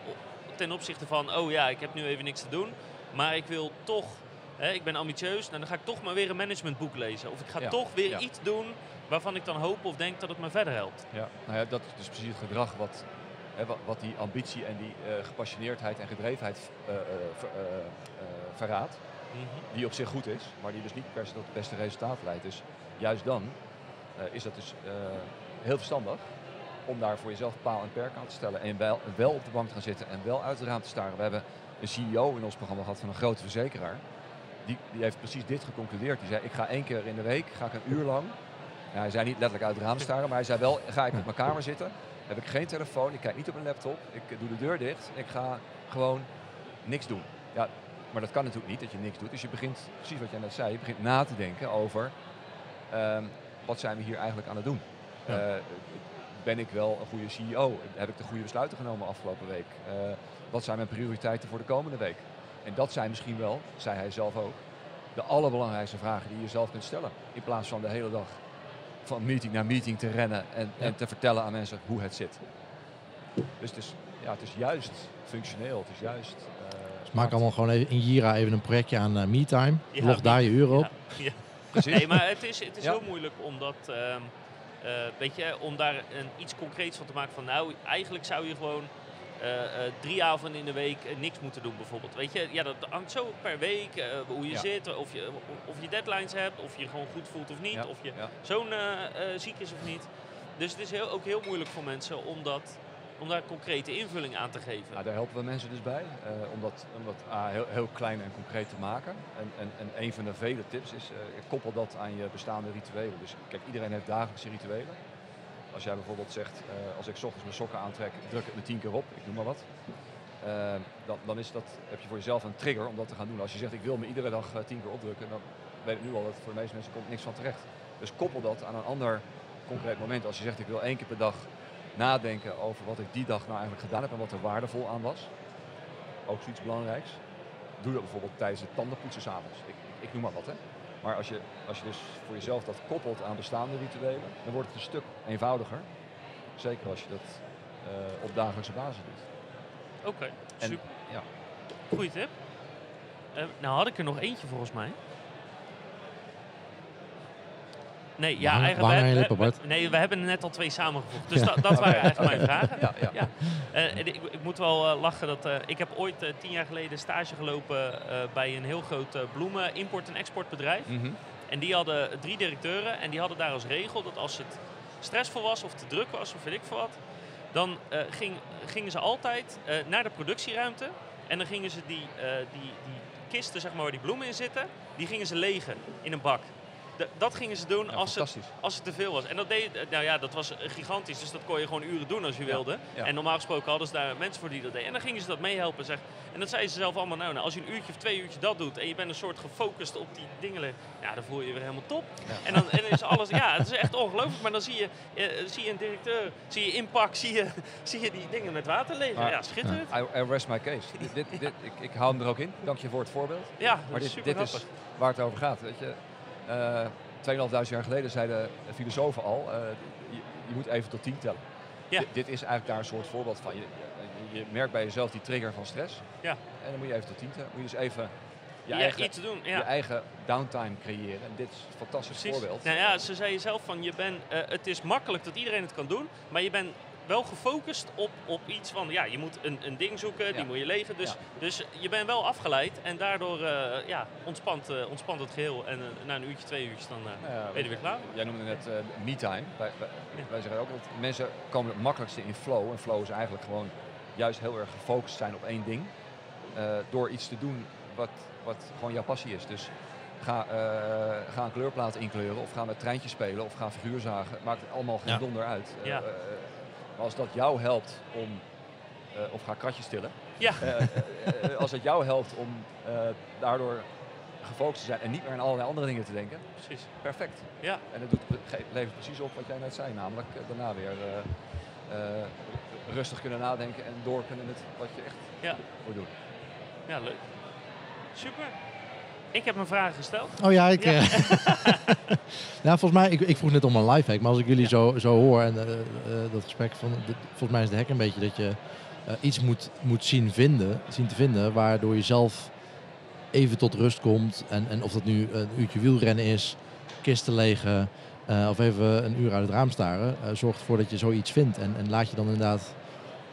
ten opzichte van, oh ja, ik heb nu even niks te doen, maar ik wil toch... hè, ik ben ambitieus, nou, dan ga ik toch maar weer een managementboek lezen. Of ik ga Ja, toch weer ja. iets doen waarvan ik dan hoop of denk dat het me verder helpt. Ja, nou ja, dat is dus precies het gedrag wat, hè, wat, die ambitie en die eh, gepassioneerdheid en gedrevenheid eh, eh, ver- verraadt. Mhm. Die op zich goed is, maar die dus niet per se tot het beste resultaat leidt. Dus juist dan is dat dus heel verstandig om daar voor jezelf paal en perk aan te stellen. En wel, wel op de bank te gaan zitten en wel uit het raam te staren. We hebben een CEO in ons programma gehad van een grote verzekeraar. Die, die heeft precies dit geconcludeerd. Die zei, ik ga één keer in de week, ga ik een uur lang ja, hij zei niet letterlijk uit het raam staren, maar hij zei wel, ga ik op mijn kamer zitten, heb ik geen telefoon, ik kijk niet op mijn laptop, ik doe de deur dicht, ik ga gewoon niks doen. Ja, maar dat kan natuurlijk niet, dat je niks doet. Dus je begint, precies wat jij net zei, je begint na te denken over, ehm, wat zijn we hier eigenlijk aan het doen? Ja. Eh, ben ik wel een goede CEO? Heb ik de goede besluiten genomen afgelopen week? Eh, wat zijn mijn prioriteiten voor de komende week? En dat zijn misschien wel, zei hij zelf ook, de allerbelangrijkste vragen die je zelf kunt stellen. In plaats van de hele dag van meeting naar meeting te rennen en, Ja. en te vertellen aan mensen hoe het zit. Dus het is, ja, het is juist functioneel, het is juist... eh, Dus maak allemaal gewoon even in Jira even een projectje aan eh, MeTime. Ja, Log daar je uren op. Ja, ja. Precies. Nee, maar het is, het is Ja. heel moeilijk om dat, ehm, eh, weet je, om daar een, iets concreets van te maken van, nou, eigenlijk zou je gewoon eh, eh, drie avonden in de week eh, niks moeten doen bijvoorbeeld. Weet je, ja, dat hangt zo per week, eh, hoe je Ja. zit, of je, of je deadlines hebt, of je je gewoon goed voelt of niet, Ja, of je eh, eh, ziek is of niet. Dus het is heel, ook heel moeilijk voor mensen om, dat, om daar concrete invulling aan te geven. Nou, daar helpen we mensen dus bij, eh, om dat, om dat ah, heel, heel klein en concreet te maken. En, en, en een van de vele tips is, eh, koppel dat aan je bestaande rituelen. Dus kijk, iedereen heeft dagelijkse rituelen. Als jij bijvoorbeeld zegt, eh, als ik ochtends mijn sokken aantrek, druk het me tien keer op, ik noem maar wat. Dan, dan is dat, heb je voor jezelf een trigger om dat te gaan doen. Als je zegt, ik wil me iedere dag tien keer opdrukken, dan weet ik nu al dat voor de meeste mensen komt niks van terecht. Dus koppel dat aan een ander concreet moment. Als je zegt, ik wil één keer per dag nadenken over wat ik die dag nou eigenlijk gedaan heb en wat er waardevol aan was. Ook zoiets belangrijks. Doe dat bijvoorbeeld tijdens het tandenpoetsen s'avonds. Ik, ik, ik noem maar wat hè. Maar als je, als je dus voor jezelf dat koppelt aan bestaande rituelen, dan wordt het een stuk eenvoudiger. Zeker als je dat eh, op dagelijkse basis doet. Oké, super. ja. Goeie tip. Eh, nou had ik er nog eentje volgens mij. Nee, ja, Lang- eigenlijk... we- lippen, we- Bart. nee, we hebben er net al twee samengevoegd. Dus dat, dat waren eigenlijk mijn vragen. Ja, ja. Ja. Eh, ik, ik moet wel eh, lachen dat eh, ik heb ooit tien jaar geleden stage gelopen eh, bij een heel groot eh, bloemen import- en exportbedrijf. Mhm. En die hadden drie directeuren en die hadden daar als regel dat als het stressvol was of te druk was of weet ik veel wat, dan eh, ging, gingen ze altijd eh, naar de productieruimte en dan gingen ze die, eh, die, die kisten zeg maar, waar die bloemen in zitten, die gingen ze legen in een bak. Dat gingen ze doen Ja, als, het, fantastisch. als het te veel was. En dat deed, nou ja, dat was gigantisch, dus dat kon je gewoon uren doen als je Ja, wilde. ja. En normaal gesproken hadden ze daar mensen voor die dat deden. En dan gingen ze dat meehelpen. Zeg. En dat zeiden ze zelf allemaal, nou, nou, als je een uurtje of twee uurtjes dat doet en je bent een soort gefocust op die dingen, ja, dan voel je je weer helemaal top. En, dan, en is alles, ja, het is echt ongelooflijk. Maar dan zie je, eh, zie je een directeur, zie je inpak, zie je, zie je die dingen met water leven. Ja, schitterend. I, I rest my case. dit, dit, dit- ik, ik hou hem er ook in. Dank je voor het voorbeeld. Ja, Maar dit, dit is waar het over gaat. Weet je, 2.500 jaar geleden zeiden filosofen al, eh, je, je moet even tot 10 tellen. Ja. Dit, dit is eigenlijk daar een soort voorbeeld van. Je, je, je merkt bij jezelf die trigger van stress. Ja. En dan moet je even tot 10 tellen. Moet je dus even je, Ja, eigen, iets doen. je Ja. eigen downtime creëren. En dit is een fantastisch Precies. voorbeeld. Nou ja, ze zei zelf van, je bent, eh, het is makkelijk dat iedereen het kan doen, maar je bent wel gefocust op, op iets van, ja, je moet een, een ding zoeken, die moet je legen. Dus, Ja. dus je bent wel afgeleid en daardoor eh, ja, ontspant, eh, ontspant het geheel. En eh, na een uurtje, twee uurtjes, dan ben je er weer klaar. Jij noemde net me-time. Wij, wij, Ja. wij zeggen ook dat mensen komen het makkelijkste in flow. En flow is eigenlijk gewoon juist heel erg gefocust zijn op één ding. door iets te doen wat, wat gewoon jouw passie is. Dus ga, eh, ga een kleurplaat inkleuren of ga met treintjes spelen of ga figuur zagen. Maakt het allemaal geen Ja. donder uit. Ja. Als dat jou helpt om, eh, of ga kratjes stillen. Ja. Eh, eh, als het jou helpt om daardoor gefocust te zijn en niet meer aan allerlei andere dingen te denken. Precies. Perfect. Ja. En het doet, levert precies op wat jij net zei, namelijk daarna weer rustig kunnen nadenken en door kunnen met wat je echt Ja. moet doen. Ja, leuk. Super. Ik heb mijn vragen gesteld. Oh ja, ik. Ja. eh, nou, volgens mij, ik, ik vroeg net om een lifehack, maar als ik jullie Ja. zo, zo hoor en eh, eh, dat gesprek van, volgens mij is de hack een beetje dat je iets moet, moet zien, vinden, zien te vinden, waardoor je zelf even tot rust komt. En, en of dat nu een uurtje wielrennen is, kisten legen of even een uur uit het raam staren, eh, zorg ervoor dat je zoiets vindt. En, en laat je dan inderdaad,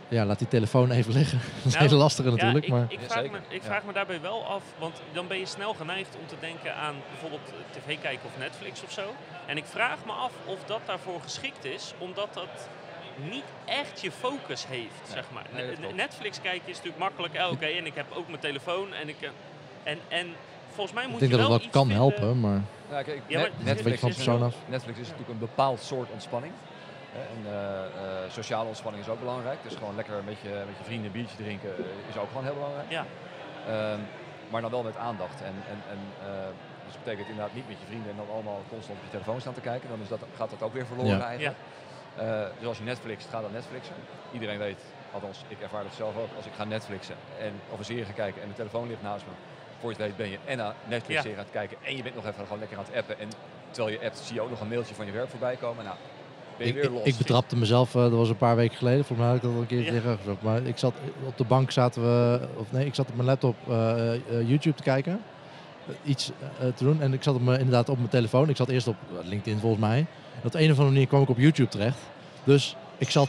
ja, laat die telefoon even liggen. dat is een Nou, hele lastige natuurlijk, ja, ik, maar... ik, vraag, me, ik Ja. vraag me daarbij wel af, want dan ben je snel geneigd om te denken aan bijvoorbeeld tv kijken of Netflix of zo. En ik vraag me af of dat daarvoor geschikt is, omdat dat niet echt je focus heeft, zeg maar. nee, dat. Netflix kijken is natuurlijk makkelijk. Oké, en ik heb ook mijn telefoon en ik... eh, En, en volgens mij moet Ik denk je dat het wel wel iets kan vinden- helpen, maar Ja, kijk, Net- van persoon heel- af. Netflix is natuurlijk een bepaald soort ontspanning. En eh, eh, sociale ontspanning is ook belangrijk. Dus gewoon lekker met je, met je vrienden een biertje drinken eh, is ook gewoon heel belangrijk. Ja. Ehm, maar dan wel met aandacht. En, en, en, eh, dus dat betekent inderdaad niet met je vrienden en dan allemaal constant op je telefoon staan te kijken. Dan is dat, gaat dat ook weer verloren Ja. eigenlijk. Eh, dus als je Netflixt, ga dan Netflixen. Iedereen weet, althans ik ervaar dat zelf ook, als ik ga Netflixen en, of een serie ga kijken en mijn telefoon ligt naast me. Voor je het weet ben je en naar Netflix-serie aan het kijken en je bent nog even gewoon lekker aan het appen. En terwijl je appt zie je ook nog een mailtje van je werk voorbij komen. Nou, ben je Ik, weer ik, los. ik betrapte mezelf, eh, dat was een paar weken geleden, volgens mij had ik dat al een keer Ja. tegen gezegd. Maar ik zat op de bank zaten we, of nee, ik zat op mijn laptop eh, eh, YouTube te kijken. Iets te doen. En ik zat op mijn, inderdaad op mijn telefoon. Ik zat eerst op LinkedIn volgens mij. En op de een of andere manier kwam ik op YouTube terecht. Dus ik zat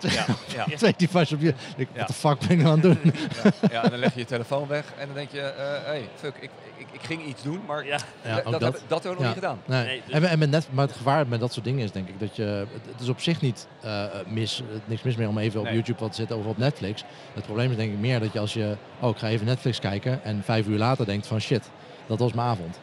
Ja, ja. twee devices op je. Ik, Ja. Wat de fuck ben ik nou aan het doen? Ja, ja, en dan leg je je telefoon weg en dan denk je, eh hey, fuck, ik, ik, ik ging iets doen, maar Ja, Ja, dat, ook dat, dat. Heb, dat hebben we nog niet gedaan. Nee. Nee, dus- en, en met net, maar het gevaar met dat soort dingen is denk ik dat je. Het, het is op zich niet eh, mis, eh, niks mis meer om even op Nee. YouTube wat te zitten of op Netflix. Het probleem is denk ik meer dat je als je. Oh, ik ga even Netflix kijken. En vijf uur later denkt van shit, dat was mijn avond.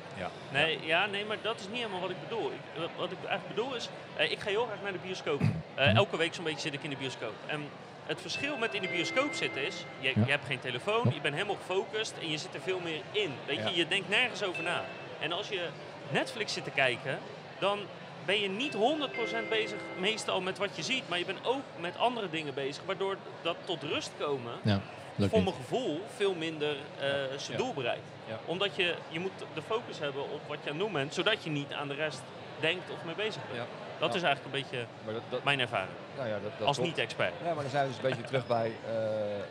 Nee, ja, nee, maar dat is niet helemaal wat ik bedoel. Ik, wat- ik eigenlijk bedoel is, eh, ik ga heel graag naar de bioscoop. Eh, elke week zo'n beetje zit ik in de bioscoop. En het verschil met in de bioscoop zitten is, je, Ja. je hebt geen telefoon, je bent helemaal gefocust en je zit er veel meer in. Weet Ja. je, je denkt nergens over na. En als je Netflix zit te kijken, dan ben je niet 100% bezig meestal met wat je ziet, maar je bent ook met andere dingen bezig, waardoor dat tot rust komen Ja, voor mijn gevoel veel minder eh, zijn doel bereikt. Ja. Omdat je, je moet de focus hebben op wat je aan het doen bent, zodat je niet aan de rest denkt of mee bezig bent. Ja. Dat Ja. is eigenlijk een beetje Maar dat, dat, mijn ervaring, nou ja, dat, als niet-expert. Ja, maar dan zijn we dus een beetje terug bij eh, eh,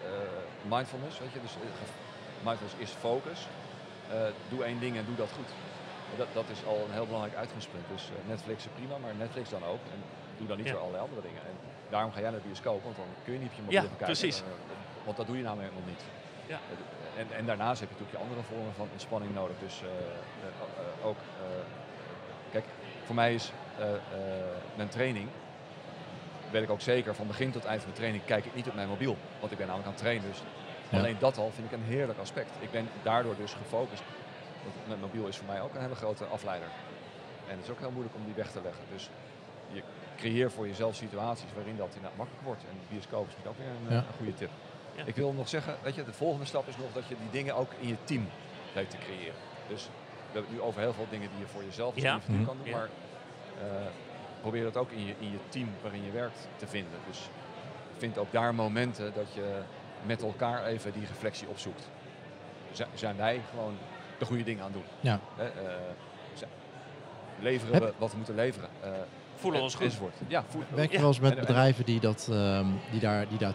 mindfulness, weet je. Dus eh, mindfulness is focus. Doe één ding en doe dat goed. Dat, dat is al een heel belangrijk uitgangspunt. Dus Netflix is prima, maar Netflix dan ook. En doe dan niet Ja. weer allerlei andere dingen. En daarom ga jij naar de bioscoop, want dan kun je niet op je mobiel Ja, kijken. precies. Want dat doe je namelijk nog niet. Ja. En, en daarnaast heb je natuurlijk je andere vormen van ontspanning nodig. Dus eh, eh, ook, eh, kijk, voor mij is mijn training, weet ik ook zeker, van begin tot eind van de training kijk ik niet op mijn mobiel. Want ik ben namelijk aan het trainen. Dus Ja. alleen dat al vind ik een heerlijk aspect. Ik ben daardoor dus gefocust. Want mijn mobiel is voor mij ook een hele grote afleider. En het is ook heel moeilijk om die weg te leggen. Dus je creëert voor jezelf situaties waarin dat inderdaad makkelijk wordt. En bioscoop is ook weer een, Ja. een goede tip. Ja. Ik wil nog zeggen, weet je, de volgende stap is nog dat je die dingen ook in je team weet te creëren. Dus we hebben het nu over heel veel dingen die je voor jezelf als Ja. individu kan doen. Ja. Maar eh, probeer dat ook in je, in je team waarin je werkt te vinden. Dus vind ook daar momenten dat je met elkaar even die reflectie opzoekt. Z- zijn wij gewoon de goede dingen aan het doen? Ja. Hè, eh, leveren Heb- we wat we moeten leveren? Eh, Voelen we ons goed. Ja, voel, Werk je Ja. wel eens met En- en- bedrijven die, dat, ehm, die daar, die daar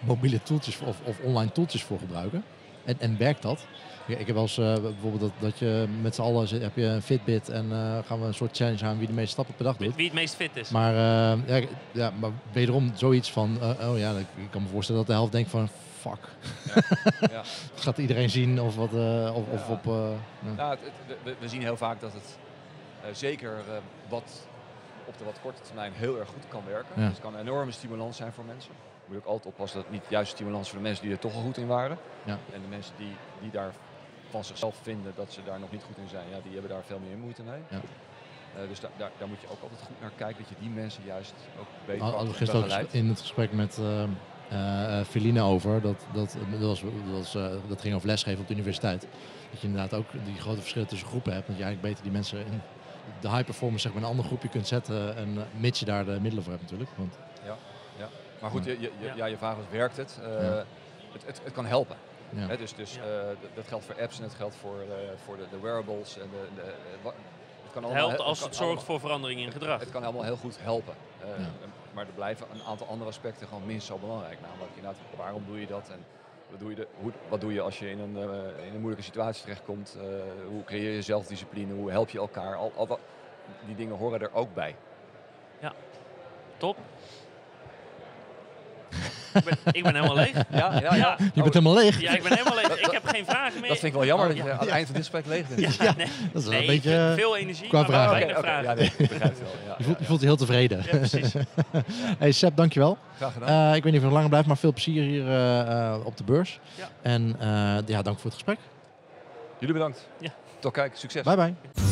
mobiele toeltjes of, of online toeltjes voor gebruiken? En, en werkt dat? Ik, ik heb wel eens eh, bijvoorbeeld dat, dat je met z'n allen zit, heb je een Fitbit en eh, gaan we een soort challenge aan wie de meeste stappen per dag doet. Wie het meest fit is. Maar, eh, ja, ja, maar wederom zoiets van, eh, oh ja, ik kan me voorstellen dat de helft denkt van, fuck. Ja. Gaat iedereen zien of wat, eh, of, of Ja. op... eh, ja. Nou, het- het- we, we zien heel vaak dat het eh, zeker eh, wat op de wat korte termijn heel erg goed kan werken. Ja. Dus het kan een enorme stimulans zijn voor mensen. Moet je ook altijd oppassen dat het niet juist stimulans voor de mensen die er toch al goed in waren. Ja. En de mensen die, die daar van zichzelf vinden dat ze daar nog niet goed in zijn, ja, die hebben daar veel meer moeite mee. Ja. Eh, dus daar, daar, daar moet je ook altijd goed naar kijken, dat je die mensen juist ook beter Hadden we pakt en gisteren ook in het gesprek met Feline over. Dat, dat, dat, was, dat, was, dat ging over lesgeven op de universiteit. Dat je inderdaad ook die grote verschillen tussen groepen hebt. Dat je eigenlijk beter die mensen in de high performance zeg maar, in een andere groepje kunt zetten. En mits je daar de middelen voor hebt natuurlijk. Want, Maar goed, je, je, je- Ja. ja. je vraag was, werkt het? Eh, Ja. het, het? Het kan helpen. ja. Hè, dus dus Ja. eh, dat geldt voor apps en het geldt voor, eh, voor de, de wearables. En de, de, het kan het allemaal, helpt als kan het zorgt allemaal- voor verandering in gedrag. Het kan allemaal heel goed helpen. Eh, Ja. Maar er blijven een aantal andere aspecten gewoon minst zo belangrijk. Namelijk inderdaad, waarom doe je dat? En wat doe je, de, hoe, wat doe je als je in een, eh, in een moeilijke situatie terechtkomt? Eh, hoe creëer je zelfdiscipline? Hoe help je elkaar? Al, al wat, die dingen horen er ook bij. Top. Ik, ben, ik ben helemaal leeg. Ja, ja, Ja. Je bent helemaal leeg. Ja, ik ben helemaal leeg. Ik heb geen vragen meer. Dat vind ik wel jammer Oh, dat je aan het eind van dit gesprek leeg bent. Ja, nee, Dat is wel nee, een beetje... vind veel energie, qua maar vragen. weinig ja, nee, ik begrijp het wel. Ja, je, voelt, ja, je voelt je heel tevreden. Ja, precies. Hey Seb, dankjewel. Graag gedaan. Eh, ik weet niet of je nog langer blijft, maar veel plezier hier eh, eh, op de beurs. Ja. En eh, ja, dank voor het gesprek. Jullie bedankt. Ja. Tot kijk, succes. Bye bye.